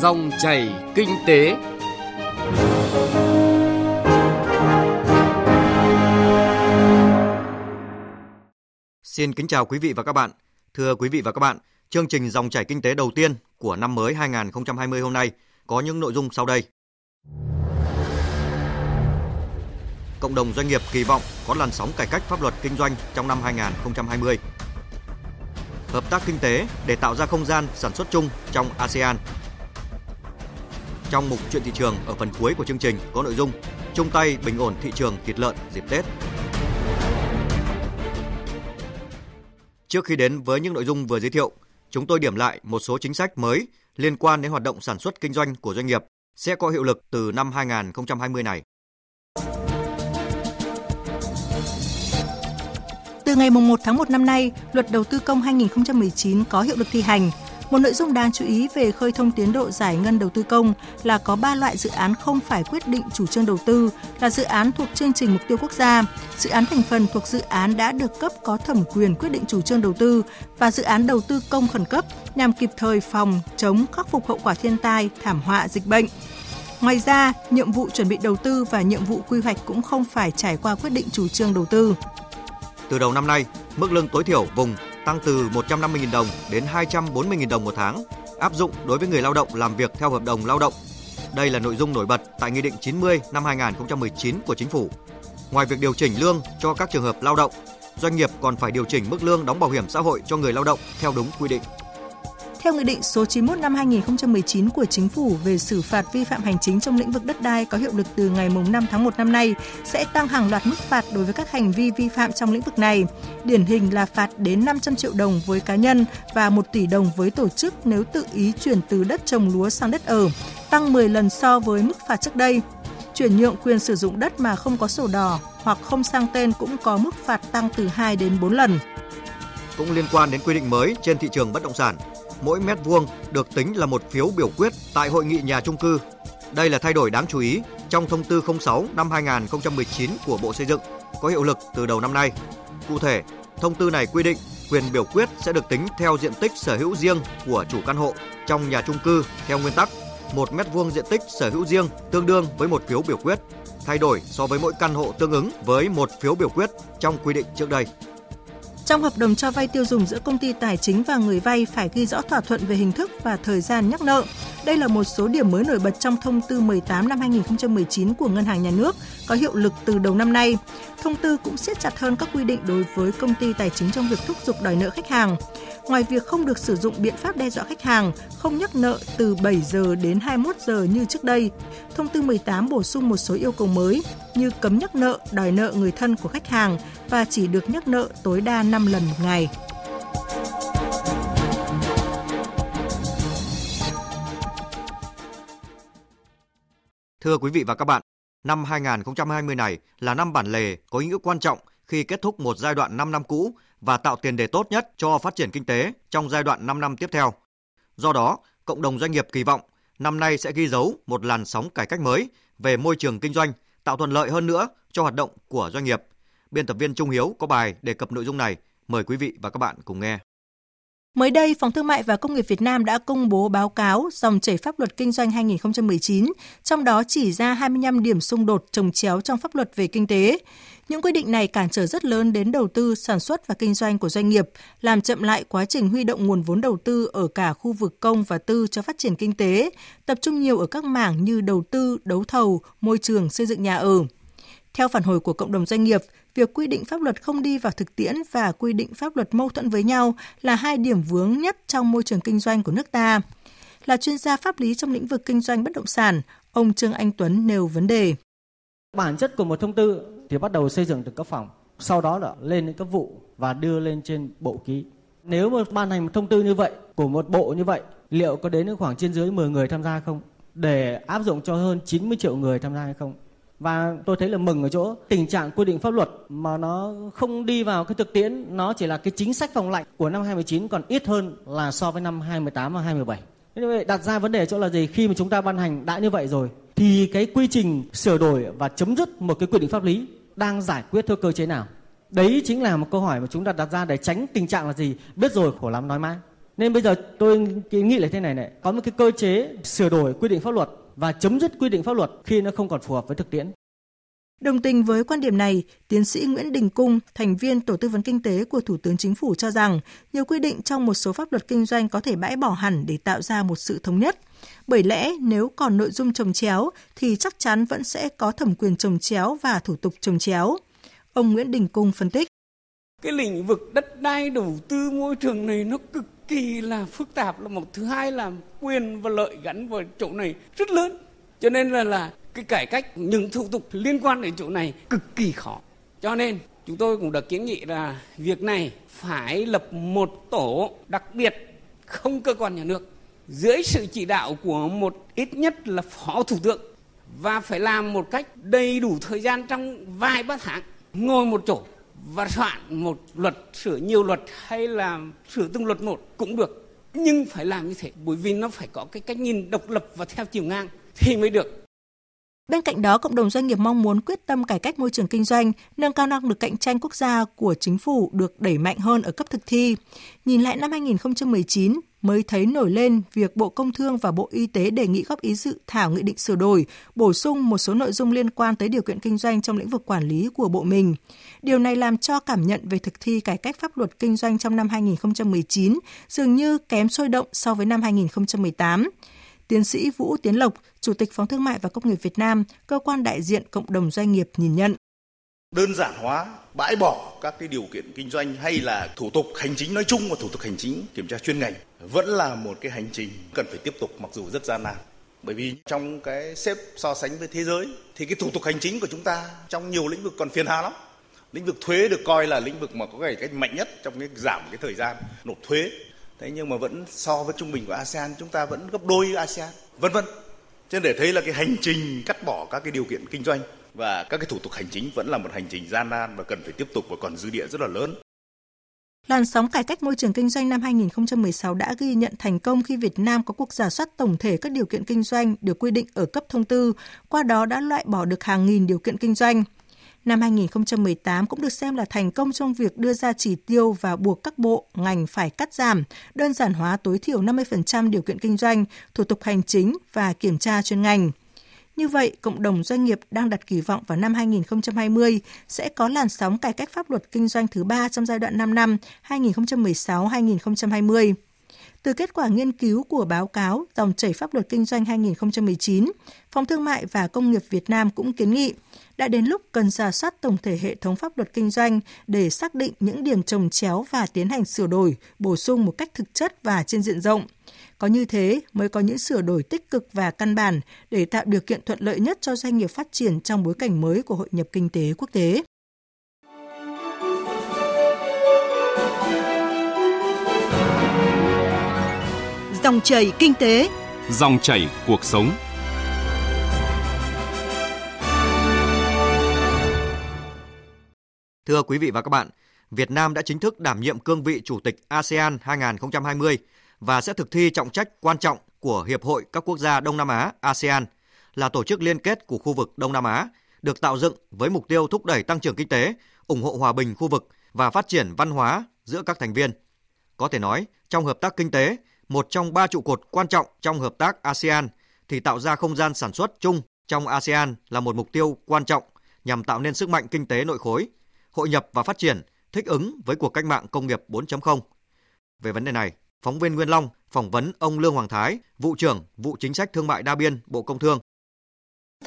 Dòng chảy kinh tế. Xin kính chào quý vị và các bạn. Thưa quý vị và các bạn, chương trình Dòng chảy kinh tế đầu tiên của năm mới 2020 hôm nay có những nội dung sau đây. Cộng đồng doanh nghiệp kỳ vọng có làn sóng cải cách pháp luật kinh doanh trong năm 2020. Hợp tác kinh tế để tạo ra không gian sản xuất chung trong ASEAN. Trong mục chuyện thị trường ở phần cuối của chương trình có nội dung chung tay bình ổn thị trường thịt lợn dịp Tết. Trước khi đến với những nội dung vừa giới thiệu, chúng tôi điểm lại một số chính sách mới liên quan đến hoạt động sản xuất kinh doanh của doanh nghiệp sẽ có hiệu lực từ năm 2020 này. Từ ngày 1 tháng 1 năm nay, Luật Đầu tư công 2019 có hiệu lực thi hành. Một nội dung đáng chú ý về khơi thông tiến độ giải ngân đầu tư công là có 3 loại dự án không phải quyết định chủ trương đầu tư là dự án thuộc chương trình mục tiêu quốc gia, dự án thành phần thuộc dự án đã được cấp có thẩm quyền quyết định chủ trương đầu tư và dự án đầu tư công khẩn cấp nhằm kịp thời phòng, chống, khắc phục hậu quả thiên tai, thảm họa, dịch bệnh. Ngoài ra, nhiệm vụ chuẩn bị đầu tư và nhiệm vụ quy hoạch cũng không phải trải qua quyết định chủ trương đầu tư. Từ đầu năm nay, mức lương tối thiểu vùng tăng từ 150.000 đồng đến 240.000 đồng một tháng, áp dụng đối với người lao động làm việc theo hợp đồng lao động. Đây là nội dung nổi bật tại Nghị định 90 năm 2019 của Chính phủ. Ngoài việc điều chỉnh lương cho các trường hợp lao động, doanh nghiệp còn phải điều chỉnh mức lương đóng bảo hiểm xã hội cho người lao động theo đúng quy định. Theo Nghị định số 91 năm 2019 của Chính phủ về xử phạt vi phạm hành chính trong lĩnh vực đất đai có hiệu lực từ ngày 5 tháng 1 năm nay sẽ tăng hàng loạt mức phạt đối với các hành vi vi phạm trong lĩnh vực này. Điển hình là phạt đến 500 triệu đồng với cá nhân và 1 tỷ đồng với tổ chức nếu tự ý chuyển từ đất trồng lúa sang đất ở, tăng 10 lần so với mức phạt trước đây. Chuyển nhượng quyền sử dụng đất mà không có sổ đỏ hoặc không sang tên cũng có mức phạt tăng từ 2 đến 4 lần. Cũng liên quan đến quy định mới trên thị trường bất động sản, mỗi mét vuông được tính là một phiếu biểu quyết tại hội nghị nhà trung cư. Đây là thay đổi đáng chú ý trong thông tư 06 năm 2019 của Bộ Xây dựng có hiệu lực từ đầu năm nay. Cụ thể, thông tư này quy định quyền biểu quyết sẽ được tính theo diện tích sở hữu riêng của chủ căn hộ trong nhà trung cư theo nguyên tắc một mét vuông diện tích sở hữu riêng tương đương với một phiếu biểu quyết, thay đổi so với mỗi căn hộ tương ứng với một phiếu biểu quyết trong quy định trước đây. Trong hợp đồng cho vay tiêu dùng giữa công ty tài chính và người vay phải ghi rõ thỏa thuận về hình thức và thời gian nhắc nợ. Đây là một số điểm mới nổi bật trong thông tư 18 năm 2019 của Ngân hàng Nhà nước, có hiệu lực từ đầu năm nay. Thông tư cũng siết chặt hơn các quy định đối với công ty tài chính trong việc thúc giục đòi nợ khách hàng. Ngoài việc không được sử dụng biện pháp đe dọa khách hàng, không nhắc nợ từ 7 giờ đến 21 giờ như trước đây, thông tư 18 bổ sung một số yêu cầu mới như cấm nhắc nợ, đòi nợ người thân của khách hàng và chỉ được nhắc nợ tối đa 5 lần một ngày. Thưa quý vị và các bạn, năm 2020 này là năm bản lề có ý nghĩa quan trọng khi kết thúc một giai đoạn 5 năm cũ và tạo tiền đề tốt nhất cho phát triển kinh tế trong giai đoạn 5 năm tiếp theo. Do đó, cộng đồng doanh nghiệp kỳ vọng năm nay sẽ ghi dấu một làn sóng cải cách mới về môi trường kinh doanh, tạo thuận lợi hơn nữa cho hoạt động của doanh nghiệp. Biên tập viên Trung Hiếu có bài đề cập nội dung này. Mời quý vị và các bạn cùng nghe. Mới đây, Phòng Thương mại và Công nghiệp Việt Nam đã công bố báo cáo dòng chảy pháp luật kinh doanh 2019, trong đó chỉ ra 25 điểm xung đột trồng chéo trong pháp luật về kinh tế. Những quy định này cản trở rất lớn đến đầu tư, sản xuất và kinh doanh của doanh nghiệp, làm chậm lại quá trình huy động nguồn vốn đầu tư ở cả khu vực công và tư cho phát triển kinh tế, tập trung nhiều ở các mảng như đầu tư, đấu thầu, môi trường, xây dựng nhà ở. Theo phản hồi của cộng đồng doanh nghiệp, việc quy định pháp luật không đi vào thực tiễn và quy định pháp luật mâu thuẫn với nhau là hai điểm vướng nhất trong môi trường kinh doanh của nước ta. Là chuyên gia pháp lý trong lĩnh vực kinh doanh bất động sản, ông Trương Anh Tuấn nêu vấn đề. Bản chất của một thông tư thì bắt đầu xây dựng từ cấp phòng, sau đó là lên đến cấp vụ và đưa lên trên bộ ký. Nếu mà ban hành một thông tư như vậy của một bộ như vậy, liệu có đến khoảng trên dưới 10 người tham gia không? Để áp dụng cho hơn 90 triệu người tham gia hay không? Và tôi thấy là mừng ở chỗ tình trạng quy định pháp luật mà nó không đi vào cái thực tiễn, nó chỉ là cái chính sách phòng lạnh của năm 2019 còn ít hơn là so với năm 2018 và 27 như vậy đặt ra vấn đề chỗ là gì? Khi mà chúng ta ban hành đã như vậy rồi thì cái quy trình sửa đổi và chấm dứt một cái quy định pháp lý đang giải quyết theo cơ chế nào? Đấy chính là một câu hỏi mà chúng ta đặt ra để tránh tình trạng là gì? Biết rồi khổ lắm nói mãi. Nên bây giờ tôi nghĩ là thế này này, có một cái cơ chế sửa đổi quy định pháp luật và chấm dứt quy định pháp luật khi nó không còn phù hợp với thực tiễn. Đồng tình với quan điểm này, tiến sĩ Nguyễn Đình Cung, thành viên Tổ tư vấn kinh tế của Thủ tướng Chính phủ cho rằng nhiều quy định trong một số pháp luật kinh doanh có thể bãi bỏ hẳn để tạo ra một sự thống nhất. Bởi lẽ nếu còn nội dung trồng chéo thì chắc chắn vẫn sẽ có thẩm quyền trồng chéo và thủ tục trồng chéo. Ông Nguyễn Đình Cung phân tích. Cái lĩnh vực đất đai đầu tư môi trường này nó cực kỳ là phức tạp, là một thứ hai là quyền và lợi gắn vào chỗ này rất lớn. Cho nên là là cái cải cách những thủ tục liên quan đến chỗ này cực kỳ khó. Cho nên, chúng tôi cũng đã kiến nghị là việc này phải lập một tổ đặc biệt không cơ quan nhà nước dưới sự chỉ đạo của một ít nhất là phó thủ tướng và phải làm một cách đầy đủ thời gian trong vài ba tháng, ngồi một chỗ và soạn một luật, sửa nhiều luật hay là sửa từng luật một cũng được. Nhưng phải làm như thế, bởi vì nó phải có cái cách nhìn độc lập và theo chiều ngang thì mới được. Bên cạnh đó, cộng đồng doanh nghiệp mong muốn quyết tâm cải cách môi trường kinh doanh, nâng cao năng lực cạnh tranh quốc gia của chính phủ được đẩy mạnh hơn ở cấp thực thi. Nhìn lại năm 2019, mới thấy nổi lên việc Bộ Công Thương và Bộ Y tế đề nghị góp ý dự thảo nghị định sửa đổi, bổ sung một số nội dung liên quan tới điều kiện kinh doanh trong lĩnh vực quản lý của bộ mình. Điều này làm cho cảm nhận về thực thi cải cách pháp luật kinh doanh trong năm 2019 dường như kém sôi động so với năm 2018. Tiến sĩ Vũ Tiến Lộc, Chủ tịch Phòng Thương mại và Công nghiệp Việt Nam, cơ quan đại diện cộng đồng doanh nghiệp nhìn nhận. Đơn giản hóa, bãi bỏ các cái điều kiện kinh doanh hay là thủ tục hành chính nói chung và thủ tục hành chính kiểm tra chuyên ngành vẫn là một cái hành trình cần phải tiếp tục mặc dù rất gian nan. Bởi vì trong cái xếp so sánh với thế giới thì cái thủ tục hành chính của chúng ta trong nhiều lĩnh vực còn phiền hà lắm. Lĩnh vực thuế được coi là lĩnh vực mà có cải cách mạnh nhất trong cái giảm cái thời gian nộp thuế thế nhưng mà vẫn so với trung bình của ASEAN chúng ta vẫn gấp đôi ASEAN vân vân cho nên để thấy là cái hành trình cắt bỏ các cái điều kiện kinh doanh và các cái thủ tục hành chính vẫn là một hành trình gian nan và cần phải tiếp tục và còn dư địa rất là lớn. Làn sóng cải cách môi trường kinh doanh năm 2016 đã ghi nhận thành công khi Việt Nam có cuộc giả soát tổng thể các điều kiện kinh doanh được quy định ở cấp thông tư, qua đó đã loại bỏ được hàng nghìn điều kiện kinh doanh. Năm 2018 cũng được xem là thành công trong việc đưa ra chỉ tiêu và buộc các bộ, ngành phải cắt giảm, đơn giản hóa tối thiểu 50% điều kiện kinh doanh, thủ tục hành chính và kiểm tra chuyên ngành. Như vậy, cộng đồng doanh nghiệp đang đặt kỳ vọng vào năm 2020 sẽ có làn sóng cải cách pháp luật kinh doanh thứ ba trong giai đoạn 5 năm 2016-2020. Từ kết quả nghiên cứu của báo cáo Dòng chảy pháp luật kinh doanh 2019, Phòng Thương mại và Công nghiệp Việt Nam cũng kiến nghị đã đến lúc cần giả soát tổng thể hệ thống pháp luật kinh doanh để xác định những điểm trồng chéo và tiến hành sửa đổi, bổ sung một cách thực chất và trên diện rộng. Có như thế mới có những sửa đổi tích cực và căn bản để tạo điều kiện thuận lợi nhất cho doanh nghiệp phát triển trong bối cảnh mới của hội nhập kinh tế quốc tế. Dòng chảy kinh tế, dòng chảy cuộc sống. Thưa quý vị và các bạn, Việt Nam đã chính thức đảm nhiệm cương vị Chủ tịch ASEAN 2020 và sẽ thực thi trọng trách quan trọng của Hiệp hội các quốc gia Đông Nam Á ASEAN là tổ chức liên kết của khu vực Đông Nam Á, được tạo dựng với mục tiêu thúc đẩy tăng trưởng kinh tế, ủng hộ hòa bình khu vực và phát triển văn hóa giữa các thành viên. Có thể nói, trong hợp tác kinh tế, một trong ba trụ cột quan trọng trong hợp tác ASEAN thì tạo ra không gian sản xuất chung trong ASEAN là một mục tiêu quan trọng nhằm tạo nên sức mạnh kinh tế nội khối, hội nhập và phát triển, thích ứng với cuộc cách mạng công nghiệp 4.0. Về vấn đề này, phóng viên Nguyên Long phỏng vấn ông Lương Hoàng Thái, vụ trưởng vụ chính sách thương mại đa biên Bộ Công Thương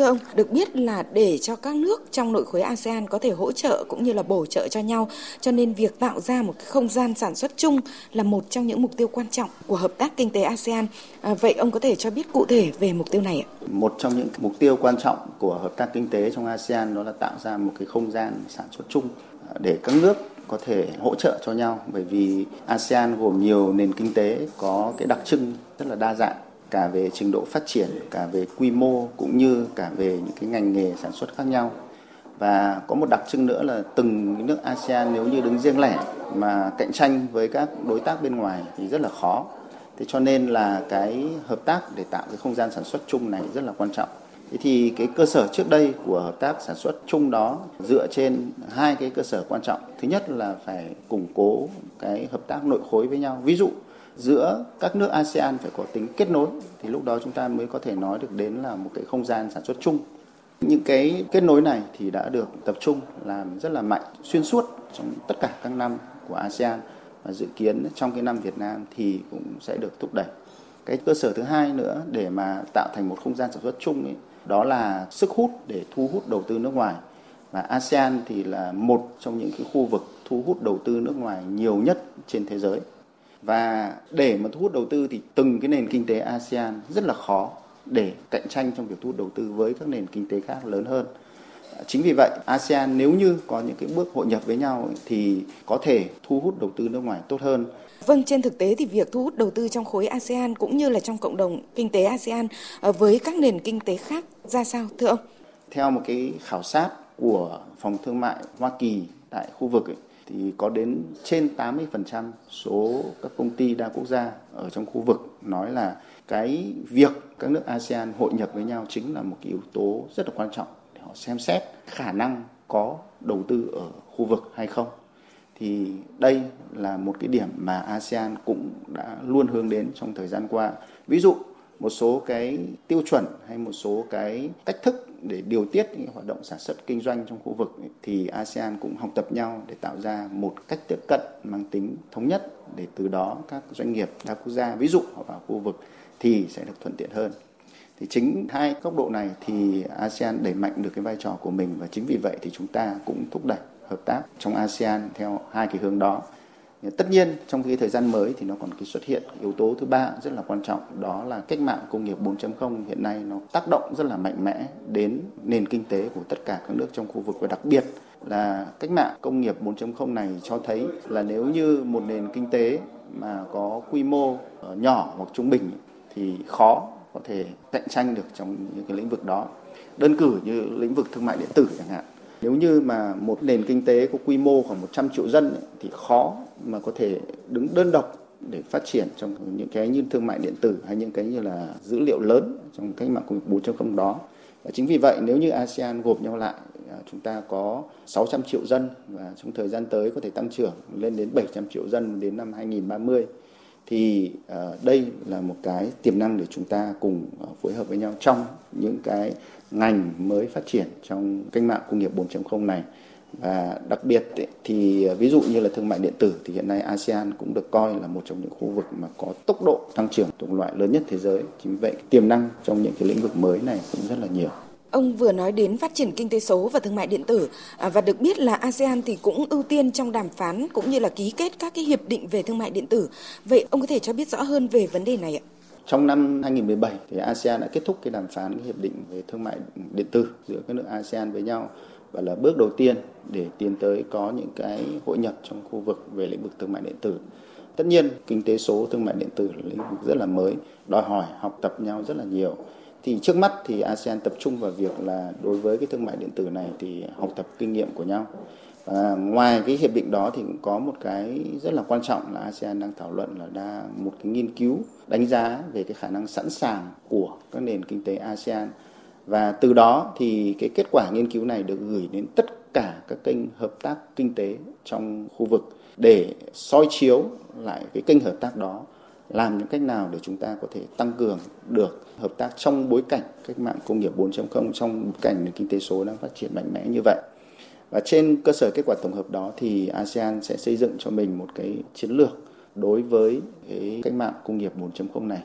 Thưa ông, được biết là để cho các nước trong nội khối ASEAN có thể hỗ trợ cũng như là bổ trợ cho nhau, cho nên việc tạo ra một không gian sản xuất chung là một trong những mục tiêu quan trọng của hợp tác kinh tế ASEAN. À, vậy ông có thể cho biết cụ thể về mục tiêu này ạ? Một trong những mục tiêu quan trọng của hợp tác kinh tế trong ASEAN đó là tạo ra một cái không gian sản xuất chung à, để các nước có thể hỗ trợ cho nhau bởi vì ASEAN gồm nhiều nền kinh tế có cái đặc trưng rất là đa dạng cả về trình độ phát triển, cả về quy mô cũng như cả về những cái ngành nghề sản xuất khác nhau. Và có một đặc trưng nữa là từng nước ASEAN nếu như đứng riêng lẻ mà cạnh tranh với các đối tác bên ngoài thì rất là khó. Thế cho nên là cái hợp tác để tạo cái không gian sản xuất chung này rất là quan trọng. Thế thì cái cơ sở trước đây của hợp tác sản xuất chung đó dựa trên hai cái cơ sở quan trọng. Thứ nhất là phải củng cố cái hợp tác nội khối với nhau. Ví dụ giữa các nước ASEAN phải có tính kết nối thì lúc đó chúng ta mới có thể nói được đến là một cái không gian sản xuất chung. Những cái kết nối này thì đã được tập trung làm rất là mạnh xuyên suốt trong tất cả các năm của ASEAN và dự kiến trong cái năm Việt Nam thì cũng sẽ được thúc đẩy. Cái cơ sở thứ hai nữa để mà tạo thành một không gian sản xuất chung ấy, đó là sức hút để thu hút đầu tư nước ngoài. Và ASEAN thì là một trong những cái khu vực thu hút đầu tư nước ngoài nhiều nhất trên thế giới. Và để mà thu hút đầu tư thì từng cái nền kinh tế ASEAN rất là khó để cạnh tranh trong việc thu hút đầu tư với các nền kinh tế khác lớn hơn. Chính vì vậy, ASEAN nếu như có những cái bước hội nhập với nhau thì có thể thu hút đầu tư nước ngoài tốt hơn. Vâng, trên thực tế thì việc thu hút đầu tư trong khối ASEAN cũng như là trong cộng đồng kinh tế ASEAN ờ, với các nền kinh tế khác ra sao thưa ông? Theo một cái khảo sát của Phòng Thương mại Hoa Kỳ tại khu vực ấy, thì có đến trên 80% số các công ty đa quốc gia ở trong khu vực nói là cái việc các nước ASEAN hội nhập với nhau chính là một cái yếu tố rất là quan trọng để họ xem xét khả năng có đầu tư ở khu vực hay không. Thì đây là một cái điểm mà ASEAN cũng đã luôn hướng đến trong thời gian qua. Ví dụ, một số cái tiêu chuẩn hay một số cái cách thức để điều tiết những hoạt động sản xuất kinh doanh trong khu vực thì ASEAN cũng học tập nhau để tạo ra một cách tiếp cận mang tính thống nhất để từ đó các doanh nghiệp đa quốc gia, ví dụ họ vào khu vực thì sẽ được thuận tiện hơn. Thì chính hai góc độ này thì ASEAN đẩy mạnh được cái vai trò của mình và chính vì vậy thì chúng ta cũng thúc đẩy hợp tác trong ASEAN theo hai cái hướng đó. Tất nhiên, trong cái thời gian mới thì nó còn cái xuất hiện yếu tố thứ ba rất là quan trọng, đó là cách mạng công nghiệp 4.0 hiện nay nó tác động rất là mạnh mẽ đến nền kinh tế của tất cả các nước trong khu vực và đặc biệt là cách mạng công nghiệp 4.0 này cho thấy là nếu như một nền kinh tế mà có quy mô ờ, nhỏ hoặc trung bình thì khó có thể cạnh tranh được trong những cái lĩnh vực đó. Đơn cử như lĩnh vực thương mại điện tử chẳng hạn. Nếu như mà một nền kinh tế có quy mô khoảng 100 triệu dân ấy, thì khó mà có thể đứng đơn độc để phát triển trong những cái như thương mại điện tử hay những cái như là dữ liệu lớn trong cách mạng công nghiệp 4.0 đó. Và chính vì vậy nếu như ASEAN gộp nhau lại à, chúng ta có 600 triệu dân và trong thời gian tới có thể tăng trưởng lên đến 700 triệu dân đến năm 2030 thì à, đây là một cái tiềm năng để chúng ta cùng à, phối hợp với nhau trong những cái ngành mới phát triển trong cách mạng công nghiệp 4.0 này và đặc biệt thì à, ví dụ như là thương mại điện tử thì hiện nay ASEAN cũng được coi là một trong những khu vực mà có tốc độ tăng trưởng tổng loại lớn nhất thế giới. Chính vậy, tiềm năng trong những cái lĩnh vực mới này cũng rất là nhiều. Ông vừa nói đến phát triển kinh tế số và thương mại điện tử à, và được biết là ASEAN thì cũng ưu tiên trong đàm phán cũng như là ký kết các cái hiệp định về thương mại điện tử. Vậy ông có thể cho biết rõ hơn về vấn đề này ạ? Trong năm 2017 thì ASEAN đã kết thúc cái đàm phán cái hiệp định về thương mại điện tử giữa các nước ASEAN với nhau và là bước đầu tiên để tiến tới có những cái hội nhập trong khu vực về lĩnh vực thương mại điện tử. Tất nhiên, kinh tế số thương mại điện tử là lĩnh vực rất là mới, đòi hỏi học tập nhau rất là nhiều. Thì trước mắt thì ASEAN tập trung vào việc là đối với cái thương mại điện tử này thì học tập kinh nghiệm của nhau. Và ngoài cái hiệp định đó thì cũng có một cái rất là quan trọng là ASEAN đang thảo luận là đa, một cái nghiên cứu đánh giá về cái khả năng sẵn sàng của các nền kinh tế ASEAN và từ đó thì cái kết quả nghiên cứu này được gửi đến tất cả các kênh hợp tác kinh tế trong khu vực để soi chiếu lại cái kênh hợp tác đó làm những cách nào để chúng ta có thể tăng cường được hợp tác trong bối cảnh cách mạng công nghiệp 4.0 trong bối cảnh nền kinh tế số đang phát triển mạnh mẽ như vậy. Và trên cơ sở kết quả tổng hợp đó thì ASEAN sẽ xây dựng cho mình một cái chiến lược đối với cái cách mạng công nghiệp 4.0 này.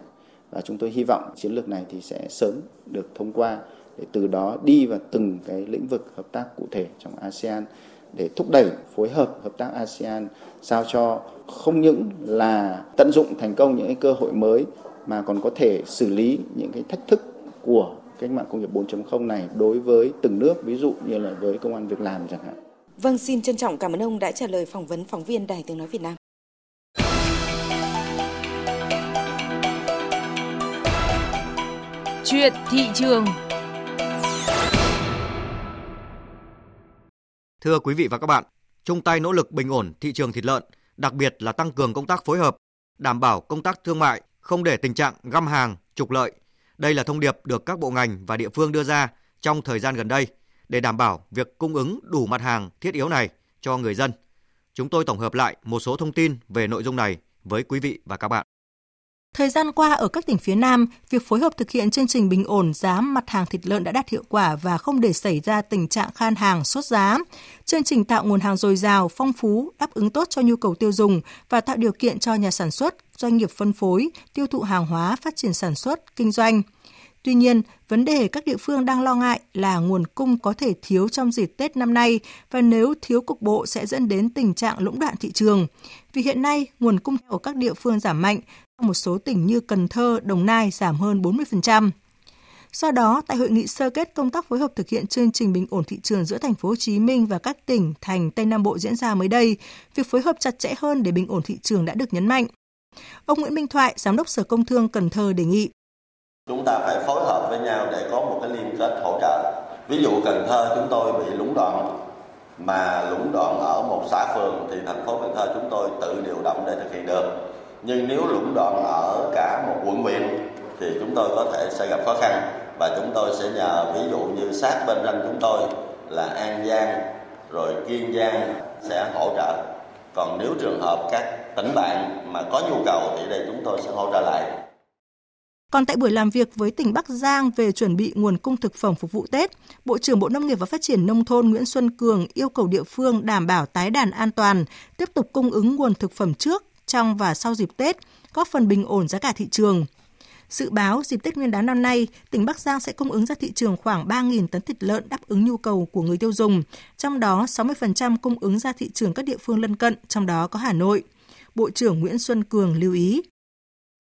Và chúng tôi hy vọng chiến lược này thì sẽ sớm được thông qua để từ đó đi vào từng cái lĩnh vực hợp tác cụ thể trong ASEAN để thúc đẩy phối hợp hợp tác ASEAN sao cho không những là tận dụng thành công những cái cơ hội mới mà còn có thể xử lý những cái thách thức của cách mạng công nghiệp 4.0 này đối với từng nước ví dụ như là với công an việc làm chẳng hạn. Vâng, xin trân trọng cảm ơn ông đã trả lời phỏng vấn phóng viên Đài Tiếng Nói Việt Nam. Chuyện thị trường Thưa quý vị và các bạn, chung tay nỗ lực bình ổn thị trường thịt lợn, đặc biệt là tăng cường công tác phối hợp, đảm bảo công tác thương mại, không để tình trạng găm hàng, trục lợi. Đây là thông điệp được các bộ ngành và địa phương đưa ra trong thời gian gần đây để đảm bảo việc cung ứng đủ mặt hàng thiết yếu này cho người dân. Chúng tôi tổng hợp lại một số thông tin về nội dung này với quý vị và các bạn. Thời gian qua ở các tỉnh phía Nam, việc phối hợp thực hiện chương trình bình ổn giá mặt hàng thịt lợn đã đạt hiệu quả và không để xảy ra tình trạng khan hàng, sốt giá. Chương trình tạo nguồn hàng dồi dào, phong phú, đáp ứng tốt cho nhu cầu tiêu dùng và tạo điều kiện cho nhà sản xuất, doanh nghiệp phân phối, tiêu thụ hàng hóa, phát triển sản xuất, kinh doanh. Tuy nhiên, vấn đề các địa phương đang lo ngại là nguồn cung có thể thiếu trong dịp Tết năm nay và nếu thiếu cục bộ sẽ dẫn đến tình trạng lũng đoạn thị trường. Vì hiện nay, nguồn cung ở các địa phương giảm mạnh, một số tỉnh như Cần Thơ, Đồng Nai giảm hơn 40%. Do đó, tại hội nghị sơ kết công tác phối hợp thực hiện chương trình bình ổn thị trường giữa thành phố Hồ Chí Minh và các tỉnh thành Tây Nam Bộ diễn ra mới đây, việc phối hợp chặt chẽ hơn để bình ổn thị trường đã được nhấn mạnh. Ông Nguyễn Minh Thoại, Giám đốc Sở Công Thương Cần Thơ đề nghị chúng ta phải phối hợp với nhau để có một cái liên kết hỗ trợ ví dụ cần thơ chúng tôi bị lũng đoạn mà lũng đoạn ở một xã phường thì thành phố cần thơ chúng tôi tự điều động để thực hiện được nhưng nếu lũng đoạn ở cả một quận huyện thì chúng tôi có thể sẽ gặp khó khăn. Và chúng tôi sẽ nhờ ví dụ như sát bên ranh chúng tôi là an giang rồi kiên giang sẽ hỗ trợ. Còn nếu trường hợp các tỉnh bạn mà có nhu cầu thì đây chúng tôi sẽ hỗ trợ lại. Còn tại buổi làm việc với tỉnh Bắc Giang về chuẩn bị nguồn cung thực phẩm phục vụ Tết, Bộ trưởng Bộ Nông nghiệp và Phát triển Nông thôn Nguyễn Xuân Cường yêu cầu địa phương đảm bảo tái đàn an toàn, tiếp tục cung ứng nguồn thực phẩm trước, trong và sau dịp Tết, góp phần bình ổn giá cả thị trường. Dự báo dịp Tết Nguyên đán năm nay, tỉnh Bắc Giang sẽ cung ứng ra thị trường khoảng 3.000 tấn thịt lợn đáp ứng nhu cầu của người tiêu dùng, trong đó 60% cung ứng ra thị trường các địa phương lân cận, trong đó có Hà Nội. Bộ trưởng Nguyễn Xuân Cường lưu ý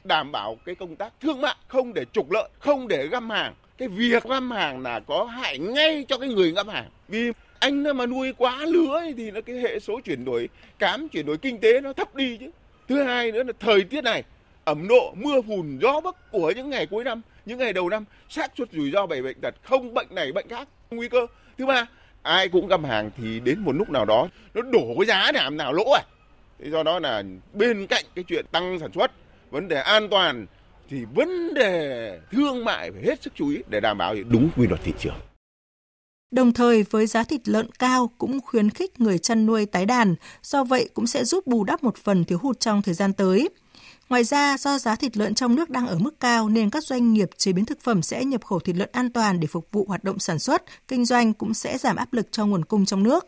đảm bảo cái công tác thương mại không để trục lợi không để găm hàng cái việc găm hàng là có hại ngay cho cái người găm hàng vì anh mà nuôi quá lứa thì nó cái hệ số chuyển đổi cám chuyển đổi kinh tế nó thấp đi chứ thứ hai nữa là thời tiết này, ẩm độ, mưa phùn, gió bấc của những ngày cuối năm, những ngày đầu năm xác suất rủi ro về bệnh tật không bệnh này bệnh khác, nguy cơ thứ ba, ai cũng găm hàng thì đến một lúc nào đó nó đổ cái giá làm nào lỗ à thế do đó là bên cạnh cái chuyện tăng sản xuất, vấn đề an toàn thì vấn đề thương mại phải hết sức chú ý để đảm bảo đúng quy luật thị trường. Đồng thời với giá thịt lợn cao cũng khuyến khích người chăn nuôi tái đàn, do vậy cũng sẽ giúp bù đắp một phần thiếu hụt trong thời gian tới. Ngoài ra, do giá thịt lợn trong nước đang ở mức cao nên các doanh nghiệp chế biến thực phẩm sẽ nhập khẩu thịt lợn an toàn để phục vụ hoạt động sản xuất, kinh doanh cũng sẽ giảm áp lực cho nguồn cung trong nước.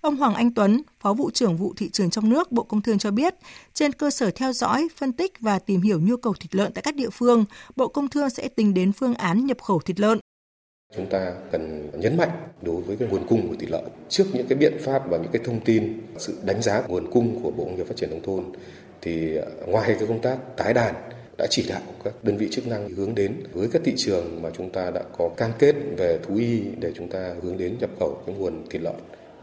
Ông Hoàng Anh Tuấn, Phó vụ trưởng vụ thị trường trong nước Bộ Công Thương cho biết, trên cơ sở theo dõi, phân tích và tìm hiểu nhu cầu thịt lợn tại các địa phương, Bộ Công Thương sẽ tính đến phương án nhập khẩu thịt lợn. Chúng ta cần nhấn mạnh đối với cái nguồn cung của thịt lợn. Trước những cái biện pháp và những cái thông tin, sự đánh giá nguồn cung của Bộ Nông nghiệp Phát triển nông thôn thì ờ, ngoài cái công tác tái đàn đã chỉ đạo các đơn vị chức năng hướng đến với các thị trường mà chúng ta đã có cam kết về thú y để chúng ta hướng đến nhập khẩu cái nguồn thịt lợn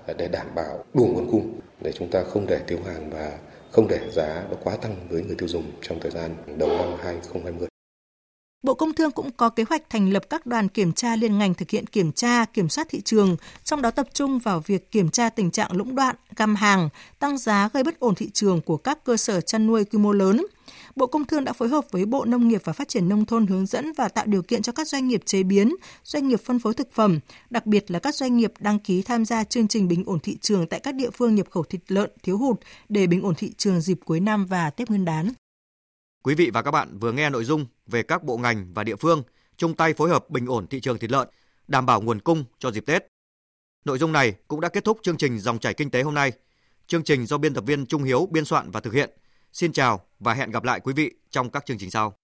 ờ, để đảm bảo đủ nguồn cung để chúng ta không để thiếu hàng và không để giá nó quá tăng với người tiêu dùng trong thời gian đầu năm 2020. Bộ Công Thương cũng có kế hoạch thành lập các đoàn kiểm tra liên ngành thực hiện kiểm tra, kiểm soát thị trường, trong đó tập trung vào việc kiểm tra tình trạng lũng đoạn, găm hàng, tăng giá gây bất ổn thị trường của các cơ sở chăn nuôi quy mô lớn. Bộ Công Thương đã phối hợp với Bộ Nông nghiệp và Phát triển Nông thôn hướng dẫn và tạo điều kiện cho các doanh nghiệp chế biến, doanh nghiệp phân phối thực phẩm, đặc biệt là các doanh nghiệp đăng ký tham gia chương trình bình ổn thị trường tại các địa phương nhập khẩu thịt lợn thiếu hụt để bình ổn thị trường dịp cuối năm và Tết Nguyên đán. Quý vị và các bạn vừa nghe nội dung về các bộ ngành và địa phương chung tay phối hợp bình ổn thị trường thịt lợn, đảm bảo nguồn cung cho dịp Tết. Nội dung này cũng đã kết thúc chương trình Dòng chảy kinh tế hôm nay. Chương trình do biên tập viên Trung Hiếu biên soạn và thực hiện. Xin chào và hẹn gặp lại quý vị trong các chương trình sau.